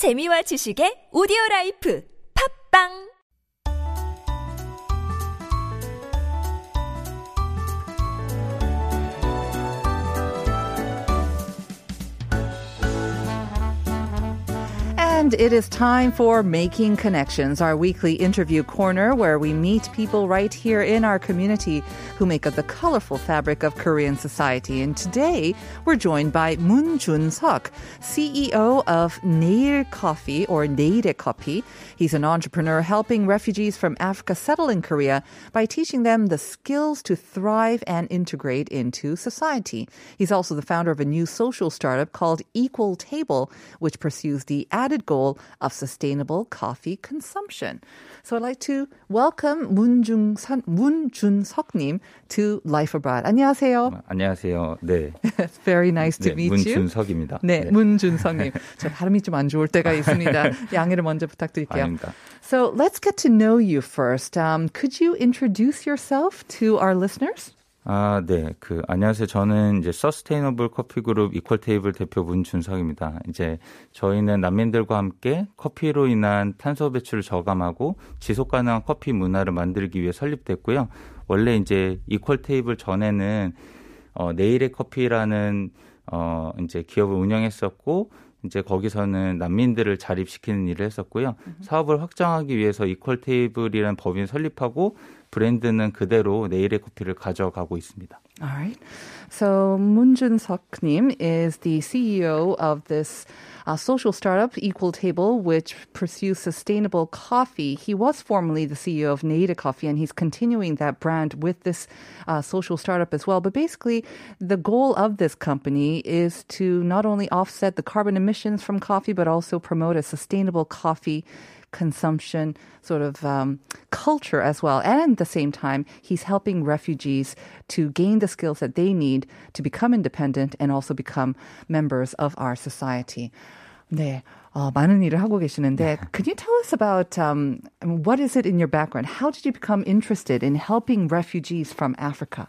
재미와 지식의 오디오 라이프. 팝빵 And it is time for Making Connections, our weekly interview corner where we meet people right here in our community who make up the colorful fabric of Korean society. And today we're joined by Moon Jun Seok, CEO of Nail Coffee or Neire Coffee. He's an entrepreneur helping refugees from Africa settle in Korea by teaching them the skills to thrive and integrate into society. He's also the founder of a new social startup called Equal Table, which pursues the added goal of sustainable coffee consumption. So I'd like to welcome 문중 문준석님 to Life Abroad. 안녕하세요. 안녕하세요. 네. It's very nice to 네, meet you. 문준석입니다. 네, 문준석님. 저 발음이 좀 안 좋을 때가 있습니다. 양해를 먼저 부탁드릴게요. 아닙니다. So let's get to know you first. Um, could you introduce yourself to our listeners? 아, 네. 그 안녕하세요. 저는 이제 서스테이너블 커피 그룹 이퀄 테이블 대표 문준석입니다. 이제 저희는 난민들과 함께 커피로 인한 탄소 배출을 저감하고 지속 가능한 커피 문화를 만들기 위해 설립됐고요. 원래 이제 이퀄 테이블 전에는 어 내일의 커피라는 어 이제 기업을 운영했었고 이제 거기서는 난민들을 자립시키는 일을 했었고요. 사업을 확장하기 위해서 이퀄 테이블이라는 법인 설립하고 브랜드는 그대로 내일의 커피를 가져가고 있습니다. All right. So Moon Jun-seok-nim is the CEO of this uh, social startup, Equal Table, which pursues sustainable coffee. He was formerly the CEO of Neida Coffee, and he's continuing that brand with this uh, social startup as well. But basically, the goal of this company is to not only offset the carbon emissions from coffee, but also promote a sustainable coffee consumption sort of um, culture as well. And at the same time, he's helping refugees to gain the skills that they need to become independent and also become members of our society. 네. 어, 많은 일을 하고 계시는데, could you tell us about um, I mean, what is it in your background? How did you become interested in helping refugees from Africa?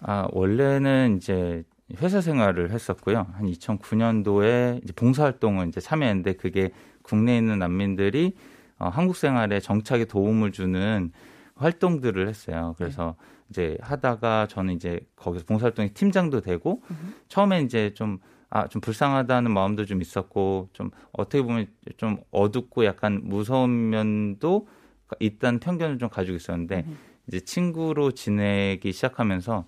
아, 원래는 이제 회사 생활을 했었고요. 한 2009년도에 이제 봉사활동을 이제 참여했는데 그게 국내에 있는 난민들이 어, 한국 생활에 정착에 도움을 주는 활동들을 했어요. 그래서 이제 하다가 저는 이제 거기서 봉사활동의 팀장도 되고 처음에 이제 좀 아, 좀 불쌍하다는 마음도 좀 있었고, 좀 어떻게 보면 좀 어둡고 약간 무서운 면도 있다는 편견을 좀 가지고 있었는데, 이제 친구로 지내기 시작하면서,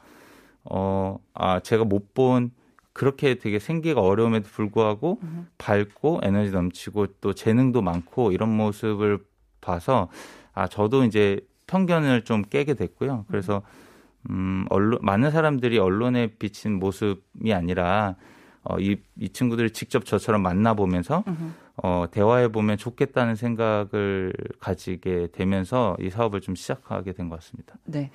어, 아, 제가 못 본 그렇게 되게 생기가 어려움에도 불구하고 밝고 에너지 넘치고 또 재능도 많고 이런 모습을 봐서, 아, 저도 이제 편견을 좀 깨게 됐고요. 그래서, 음, 언론, 많은 사람들이 언론에 비친 모습이 아니라, 어, 이, 이 친구들을 직접 저처럼 만나보면서, 어, 대화해보면 좋겠다는 생각을 가지게 되면서 이 사업을 좀 시작하게 된 것 같습니다. 네.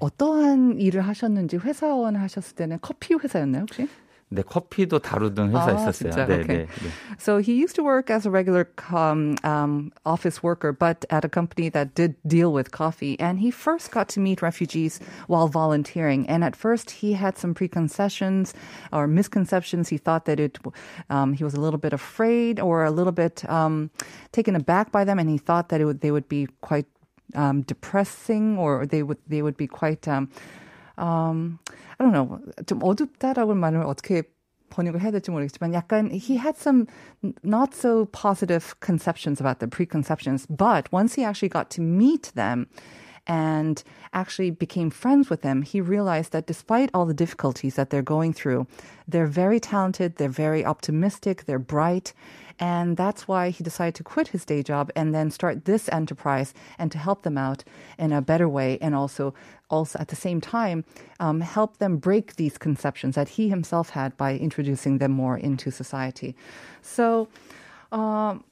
어떠한 일을 하셨는지 회사원 하셨을 때는 커피 회사였나요, 혹시? 네, 커피도 다루던 회사 아, 있었어요. 진짜? 네, 오케이. 네, 네. So he used to work as a regular um, um, office worker, but at a company that did deal with coffee. And he first got to meet refugees while volunteering. And at first, he had some preconceptions or misconceptions. He thought that it, um, he was a little bit afraid or a little bit um, taken aback by them, and he thought that it would, they would be quite um, depressing or they would they would be quite um, um, I don't know 좀 어둡다라고 말을 어떻게 번역을 해야 될지 모르겠지만 약간 he had some not so positive conceptions about the preconceptions but once he actually got to meet them and actually became friends with them, he realized that despite all the difficulties that they're going through, they're very talented, they're very optimistic, they're bright. And that's why he decided to quit his day job and then start this enterprise and to help them out in a better way and also also at the same time um, help them break these conceptions that he himself had by introducing them more into society. So um,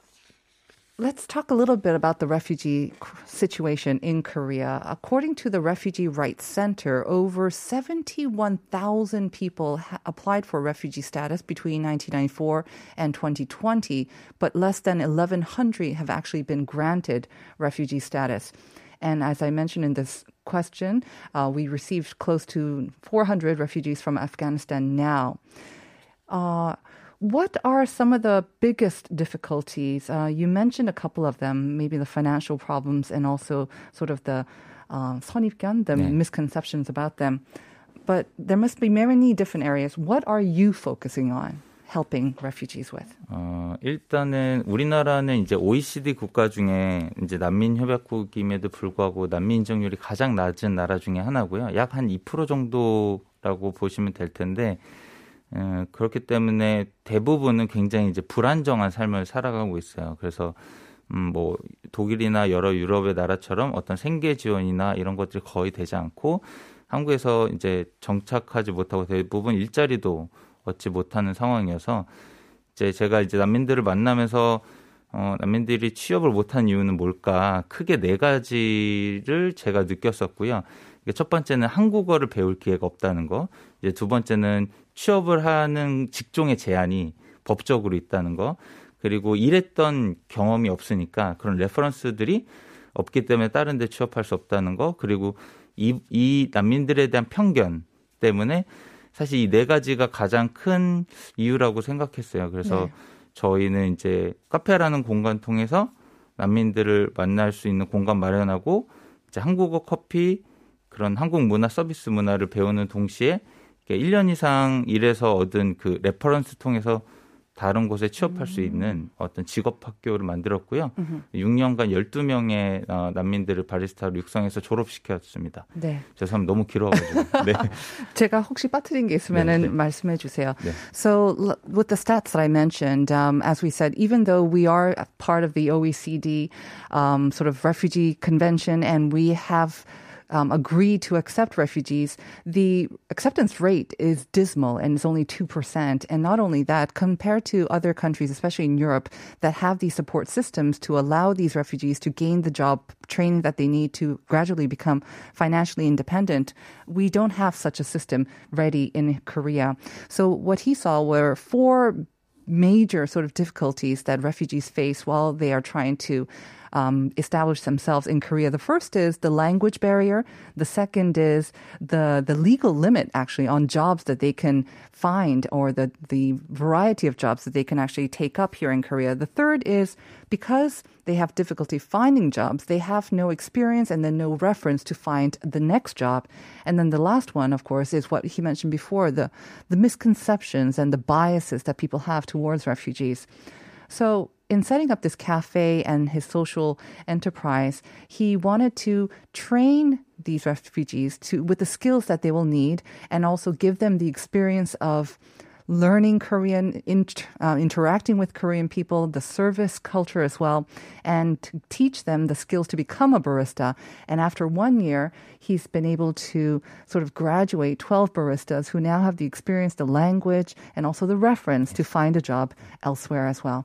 Let's talk a little bit about the refugee situation in Korea. According to the Refugee Rights Center, over 71,000 people ha- applied for refugee status between 1994 and 2020, but less than 1,100 have actually been granted refugee status. And as I mentioned in this question, uh, we received close to 400 refugees from Afghanistan now. Uh, what are some of the biggest difficulties? Uh, you mentioned a couple of them, maybe the financial problems and also sort of the uh, 선입견, the 네. misconceptions about them. But there must be many different areas. What are you focusing on helping refugees with? 어, 일단은 우리나라는 이제 OECD 국가 중에 이제 난민 협약국임에도 불구하고 난민 인정률이 가장 낮은 나라 중에 하나고요. 약 한 2% 정도라고 보시면 될 텐데 어, 그렇기 때문에 대부분은 굉장히 이제 불안정한 삶을 살아가고 있어요. 그래서 음, 뭐 독일이나 여러 유럽의 나라처럼 어떤 생계 지원이나 이런 것들이 거의 되지 않고 한국에서 이제 정착하지 못하고 대부분 일자리도 얻지 못하는 상황이어서 이제 제가 이제 난민들을 만나면서 어, 난민들이 취업을 못한 이유는 뭘까? 크게 네 가지를 제가 느꼈었고요. 첫 번째는 한국어를 배울 기회가 없다는 거. 이제 두 번째는 취업을 하는 직종의 제한이 법적으로 있다는 거. 그리고 일했던 경험이 없으니까 그런 레퍼런스들이 없기 때문에 다른 데 취업할 수 없다는 거. 그리고 이, 이 난민들에 대한 편견 때문에 사실 이 네 가지가 가장 큰 이유라고 생각했어요. 그래서 네. 저희는 이제 카페라는 공간 통해서 난민들을 만날 수 있는 공간 마련하고 이제 한국어 커피 그런 한국 문화 서비스 문화를 배우는 동시에 1년 이상 일해서 얻은 그 레퍼런스 통해서 다른 곳에 취업할 수 있는 어떤 직업 학교를 만들었고요. 6년간 12명의 어, 난민들을 바리스타로 육성해서 졸업시켰습니다. 네. 죄송합니다. 너무 길어가지고. 네. 제가 혹시 빠뜨린 게 있으면은 네, 네. 말씀해 주세요. 네. So with the stats that I mentioned, um, as we said, even though we are part of the OECD um, sort of refugee convention and we have um, agreed to accept refugees, the acceptance rate is dismal and it's only 2%. And not only that, compared to other countries, especially in Europe, that have these support systems to allow these refugees to gain the job training that they need to gradually become financially independent, we don't have such a system ready in Korea. So what he saw were four major sort of difficulties that refugees face while they are trying to um, establish themselves in Korea. The first is the language barrier. The second is the the legal limit actually on jobs that they can find or the the variety of jobs that they can actually take up here in Korea. The third is because they have difficulty finding jobs, they have no experience and then no reference to find the next job. And then the last one, of course, is what he mentioned before, the the misconceptions and the biases that people have towards refugees. So, in setting up this cafe and his social enterprise, he wanted to train these refugees to with the skills that they will need and also give them the experience of learning Korean, int- uh, interacting with Korean people, the service culture as well, and to teach them the skills to become a barista. And after one year, he's been able to sort of graduate 12 baristas who now have the experience, the language, and also the reference to find a job elsewhere as well.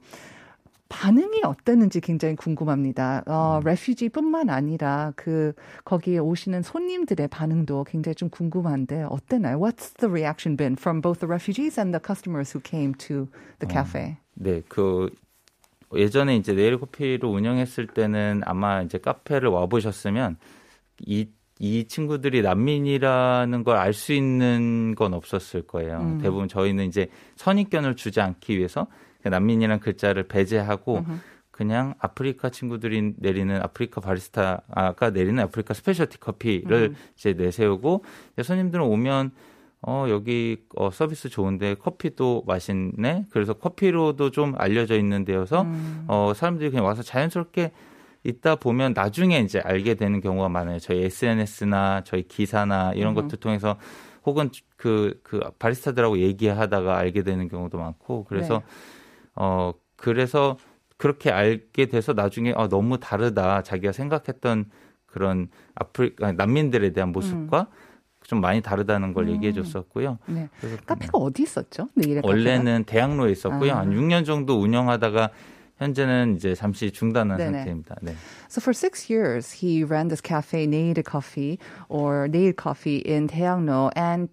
반응이 어땠는지 굉장히 궁금합니다. 어, 레퓨지뿐만 아니라 그 거기에 오시는 손님들의 반응도 굉장히 좀 궁금한데 어땠나요? What's the reaction been from both the refugees and the customers who came to the cafe? 네, 그 예전에 이제 네일 커피를 운영했을 때는 아마 이제 카페를 와 보셨으면 이 이 친구들이 난민이라는 걸 알 수 있는 건 없었을 거예요. 대부분 저희는 이제 선입견을 주지 않기 위해서 그 난민이라는 글자를 배제하고 그냥 아프리카 친구들이 내리는 아프리카 바리스타가 내리는 아프리카 스페셜티 커피를 이제 내세우고 이제 손님들은 오면 어 여기 어 서비스 좋은데 커피도 맛있네. 그래서 커피로도 좀 알려져 있는 데여서 어 사람들이 그냥 와서 자연스럽게 있다 보면 나중에 이제 알게 되는 경우가 많아요. 저희 SNS나 저희 기사나 이런 것들 통해서 혹은 그, 그 바리스타들하고 얘기하다가 알게 되는 경우도 많고 그래서 네. 어 그래서 그렇게 알게 돼서 나중에 아 너무 다르다 자기가 생각했던 그런 아프리카 난민들에 대한 모습과 좀 많이 다르다는 걸 얘기해 줬었고요. 네. 카페가 어디 있었죠? 카페가? 원래는 대학로에 있었고요. 아. 한 6년 정도 운영하다가 현재는 이제 잠시 중단한 네네. 상태입니다. 네. So for six years, he ran this cafe, Neil Coffee, or Neil Coffee in Taeyangno, and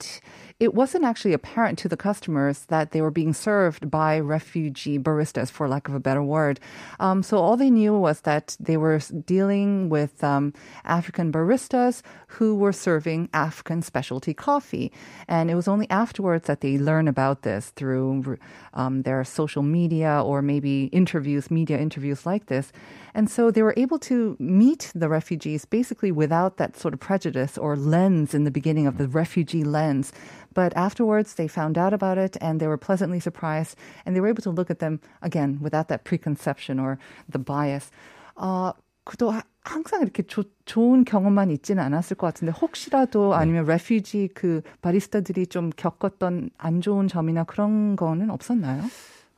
it wasn't actually apparent to the customers that they were being served by refugee baristas, for lack of a better word. Um, so all they knew was that they were dealing with um, African baristas who were serving African specialty coffee. And it was only afterwards that they learned about this through um, their social media or maybe interviews, media interviews like this. And so they were able to meet the refugees basically without that sort of prejudice or lens in the beginning of the refugee lens. But afterwards, they found out about it and they were pleasantly surprised and they were able to look at them again without that preconception or the bias. 어, 그도 하- 항상 이렇게 조, 좋은 경험만 있지는 않았을 것 같은데 혹시라도 아니면 레퓨지 그 바리스타들이 좀 겪었던 안 좋은 점이나 그런 거는 없었나요?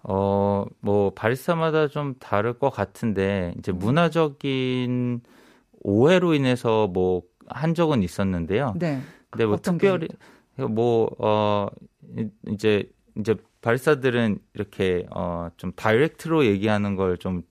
어, 뭐, 바리스타마다 좀 다를 것 같은데, 이제 음. 문화적인 오해로 인해서 뭐, 한 적은 있었는데요. 네. 근데 뭐, 특별히, 뭐, 어, 이- 이제, 이제, 바리스타들은 이렇게, 어, 좀 다이렉트로 얘기하는 걸 좀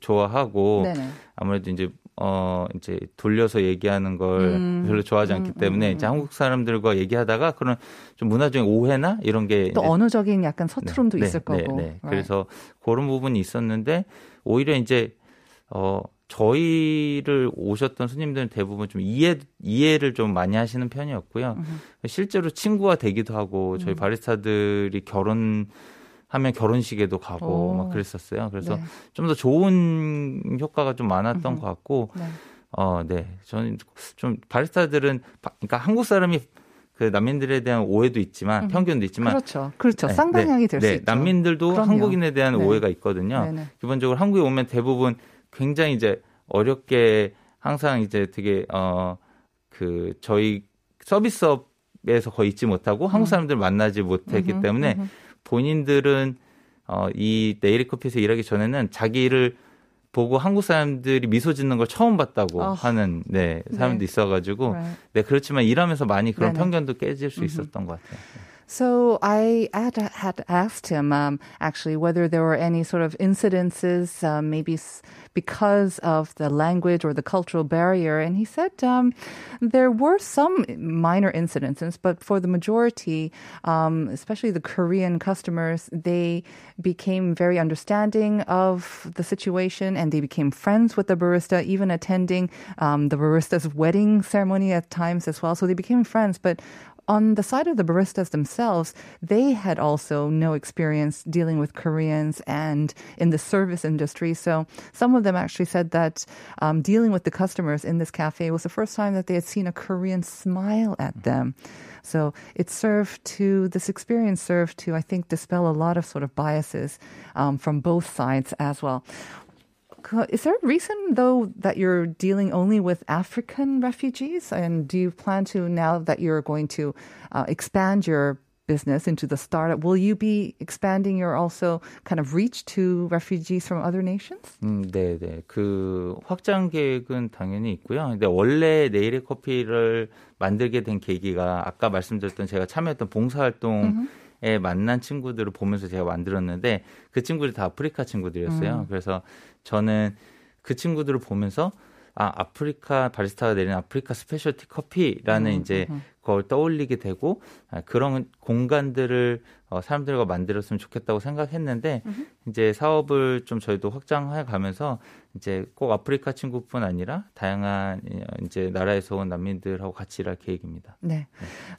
좋아하고, 네네. 아무래도 이제, 어, 이제, 돌려서 얘기하는 걸 음. 별로 좋아하지 않기 음, 음, 때문에, 음, 이제 음. 한국 사람들과 얘기하다가 그런 좀 문화적인 오해나 이런 게 또 언어적인 약간 서투름도 네, 있을 네, 거고. 네. Right. 그래서 그런 부분이 있었는데 오히려 이제 어 저희를 오셨던 손님들은 대부분 좀 이해 이해를 좀 많이 하시는 편이었고요. 실제로 친구가 되기도 하고 음. 저희 바리스타들이 결혼 하면 결혼식에도 가고 오. 막 그랬었어요. 그래서 네. 좀더 좋은 효과가 좀 많았던 음흠. 것 같고 네. 어, 네. 저는 좀 바리스타들은 바- 그러니까 한국 사람이 그 난민들에 대한 오해도 있지만 음. 편견도 있지만 그렇죠. 그렇죠. 네, 쌍방향이 될수 네, 있죠. 난민들도 그럼요. 한국인에 대한 네. 오해가 있거든요. 기본적으로 한국에 오면 대부분 굉장히 이제 어렵게 항상 이제 되게 어 그 저희 서비스업에서 거의 있지 못하고 한국 사람들 만나지 못했기 음. 때문에 음흠. 본인들은 어이 네일 커피에서 일하기 전에는 자기를 보고 한국 사람들이 미소 짓는 걸 처음 봤다고 아, 하는 네 사람도 네. 있어가지고 Right. 네 그렇지만 일하면서 많이 그런 네네. 편견도 깨질 수 있었던 것 같아요. So I had, had asked him um, actually whether there were any sort of incidences, um, maybe s- because of the language or the cultural barrier, and he said um, there were some minor incidences, but for the majority, um, especially the Korean customers, they became very understanding of the situation and they became friends with the barista, even attending um, the barista's wedding ceremony at times as well. So they became friends, but on the side of the baristas themselves, they had also no experience dealing with Koreans and in the service industry. So some of them actually said that um, dealing with the customers in this cafe was the first time that they had seen a Korean smile at them. So it served to, this experience served to, I think, dispel a lot of sort of biases um, from both sides as well. 그- Is there a reason, though, that you're dealing only with African refugees? And do you plan to, now that you're going to uh, expand your business into the startup, will you be expanding your also kind of reach to refugees from other nations? 음, 네, 네. 그 확장 계획은 당연히 있고요. 근데 원래 네일의 커피를 만들게 된 계기가 아까 말씀드렸던 제가 참여했던 봉사활동에 만난 친구들을 보면서 제가 만들었는데 그 친구들이 다 아프리카 친구들이었어요. 그래서 저는 그 친구들을 보면서 아, 아프리카 바리스타가 내리는 아프리카 스페셜티 커피라는 이제 그걸 떠올리게 되고 아, 그런 공간들을 어, 사람들과 만들었으면 좋겠다고 생각했는데 이제 사업을 좀 저희도 확장해 가면서 이제 꼭 아프리카 친구뿐 아니라 다양한 어, 이제 나라에서 온 난민들하고 같이 일할 계획입니다. 네.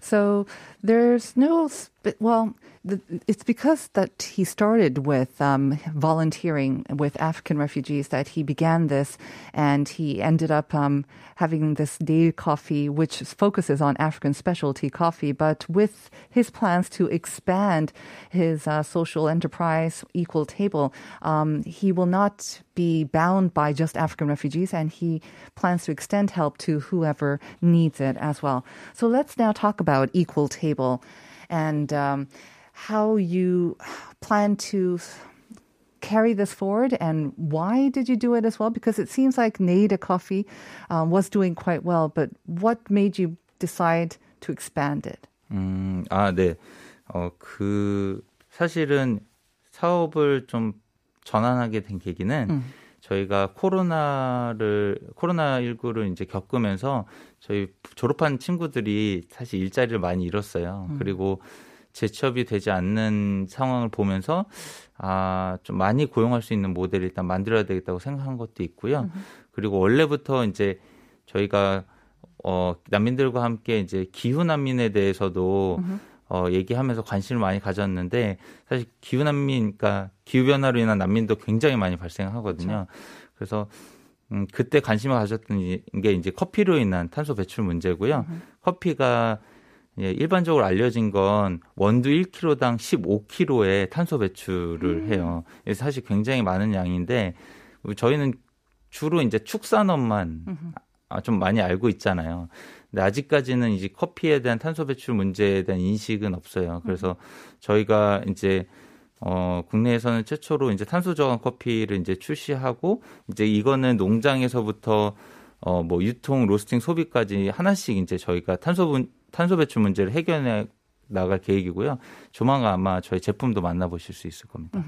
So there's no, sp- well, the, it's because that he started with um, volunteering with African refugees that he began this, and he ended up um, having this day coffee, which focuses on African specialty coffee. But with his plans to expand his uh, social enterprise, Equal Table, um, he will not be bound by just African refugees, and he plans to extend help to whoever needs it as well. So let's now talk about Equal Table and um, how you plan to carry this forward and why did you do it as well? Because it seems like Nada Coffee um, was doing quite well, but what made you decide to expand it? 음, 아, 네. 어, 그, 사실은 사업을 좀 전환하게 된 계기는 음. 저희가 코로나를 코로나 19를 이제 겪으면서 저희 졸업한 친구들이 사실 일자리를 많이 잃었어요. 음. 그리고 재취업이 되지 않는 상황을 보면서 아, 좀 많이 고용할 수 있는 모델을 일단 만들어야 되겠다고 생각한 것도 있고요. 그리고 원래부터 이제 저희가 어, 난민들과 함께 이제 기후 난민에 대해서도 어, 얘기하면서 관심을 많이 가졌는데 사실 기후 난민, 그러니까 기후 변화로 인한 난민도 굉장히 많이 발생하거든요. 그래서 음, 그때 관심을 가졌던 이- 게 이제 커피로 인한 탄소 배출 문제고요. 커피가 예, 일반적으로 알려진 건 원두 1kg당 15kg의 탄소 배출을 해요. 그래서 사실 굉장히 많은 양인데 저희는 주로 이제 축산업만 아, 좀 많이 알고 있잖아요. 근데 아직까지는 이제 커피에 대한 탄소 배출 문제에 대한 인식은 없어요. 그래서 저희가 이제 어, 국내에서는 최초로 이제 탄소 저감 커피를 이제 출시하고 이제 이거는 농장에서부터 어, 뭐 유통, 로스팅, 소비까지 하나씩 이제 저희가 탄소 분, 탄소 배출 문제를 해결해 나갈 계획이고요. 조만간 아마 저희 제품도 만나보실 수 있을 겁니다.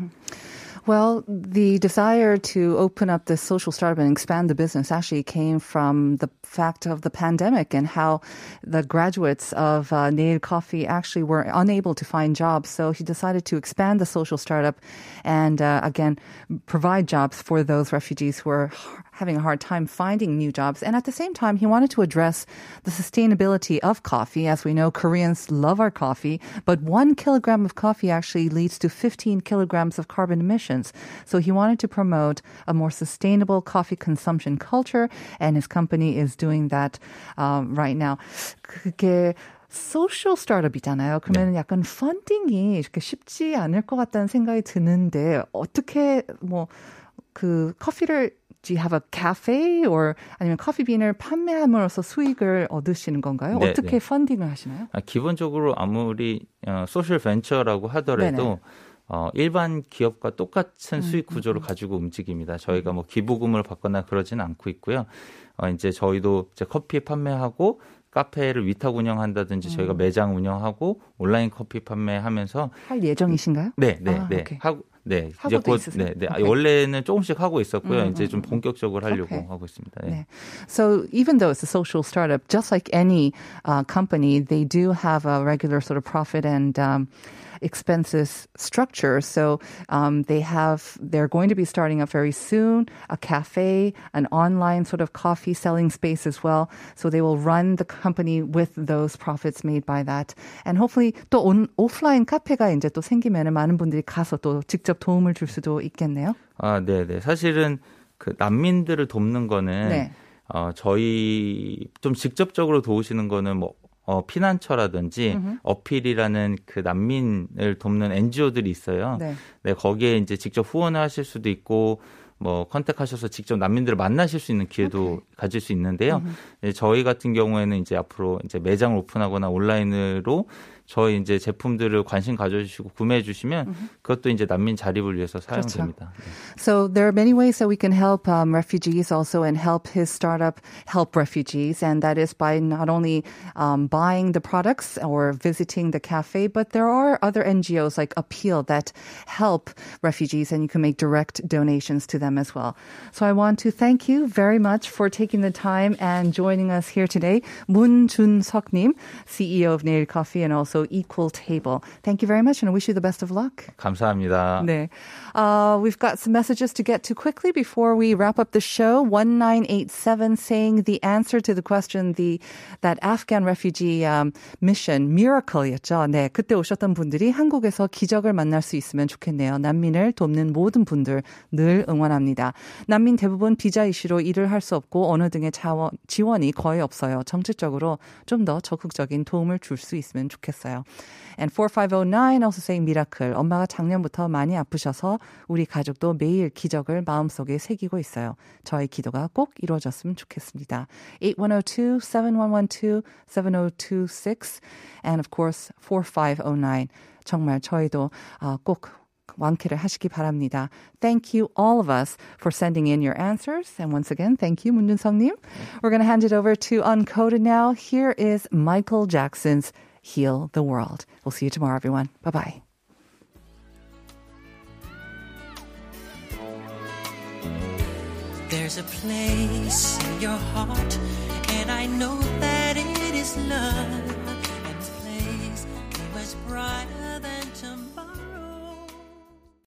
Well, the desire to open up the social startup and expand the business actually came from the fact of the pandemic and how the graduates of uh, Nail Coffee actually were unable to find jobs. So he decided to expand the social startup and uh, again provide jobs for those refugees who are having a hard time finding new jobs. And at the same time, he wanted to address the sustainability of coffee. As we know, Koreans love our coffee, but one kilogram of coffee actually leads to 15 kilograms of carbon emissions. So he wanted to promote a more sustainable coffee consumption culture, and his company is doing that um, right now. 그게 소셜 스타트업이잖아요. 그러면 약간 펀딩이 이렇게 쉽지 않을 것 같다는 생각이 드는데 어떻게 뭐 그 커피를 do you have a cafe or 아니면 커피 빈을 판매함으로써 수익을 얻으시는 건가요? 네, 어떻게 네. 펀딩을 하시나요? 아, 기본적으로 아무리 어, 소셜 벤처라고 하더라도 네네. 어, 일반 기업과 똑같은 수익 구조를 가지고 움직입니다. 저희가 뭐 기부금을 받거나 그러지는 않고 있고요. 어, 이제 저희도 이제 커피 판매하고 카페를 위탁 운영한다든지 저희가 매장 운영하고 온라인 커피 판매하면서 할 예정이신가요? 네, 네, 아, 네. 오케이. 하고 네, 이제 곧? 네, 네. 아, 오케이. 원래는 조금씩 하고 있었고요. 음, 이제 좀 음, 음. 본격적으로 하려고 오케이. 하고 있습니다. 네. 네. So even though it's a social startup, just like any uh, company, they do have a regular sort of profit and um, expenses structure. So um, they have, they're going to be starting up very soon a cafe, an online sort of coffee selling space as well. So they will run the company with those profits made by that. And hopefully 또 온, 오프라인 카페가 이제 또 생기면 많은 분들이 가서 또 직접 도움을 줄 수도 있겠네요. 아, 네, 네. 사실은 그 난민들을 돕는 거는 네. 어, 저희 좀 직접적으로 도우시는 거는 뭐 어, 피난처라든지 어필이라는 그 난민을 돕는 NGO들이 있어요. 네. 네, 거기에 이제 직접 후원을 하실 수도 있고 뭐 컨택하셔서 직접 난민들을 만나실 수 있는 기회도 가질 수 있는데요. 네, 저희 같은 경우에는 이제 앞으로 이제 매장을 오픈하거나 온라인으로 저희 이제 제품들을 관심 가져주시고 구매해 주시면 그것도 이제 난민 자립을 위해서 사용됩니다. 그렇죠. So there are many ways that we can help um, refugees also and help his startup help refugees and that is by not only um, buying the products or visiting the cafe but there are other NGOs like APIL that help refugees and you can make direct donations to them as well. So I want to thank you very much for taking the time and joining us here today. 문준석님, CEO of Nail Coffee and also Equal Table. Thank you very much and I wish you the best of luck. 감사합니다. 네. Uh, we've got some messages to get to quickly before we wrap up the show. 1987 saying the answer to the question, the, that Afghan refugee um, mission, miracle였죠. 네. 그때 오셨던 분들이 한국에서 기적을 만날 수 있으면 좋겠네요. 난민을 돕는 모든 분들 늘 응원합니다. 난민 대부분 비자 이슈로 일을 할 수 없고 어느 등의 자원, 지원이 거의 없어요. 정책적으로 좀 더 적극적인 도움을 줄 수 있으면 좋겠어요. And 4509 also saying miracle. 엄마가 작년부터 많이 아프셔서 우리 가족도 매일 기적을 마음속에 새기고 있어요. 저의 기도가 꼭 이루어졌으면 좋겠습니다. 8102-7112-7026 and of course 4509. 정말 저희도 아, 꼭 완쾌를 하시기 바랍니다. Thank you all of us for sending in your answers. And once again, thank you, 문준성님. We're going to hand it over to Uncoded now. Here is Michael Jackson's heal the world. We'll see you tomorrow, everyone. Bye bye. There's a place in your heart, and I know that it is love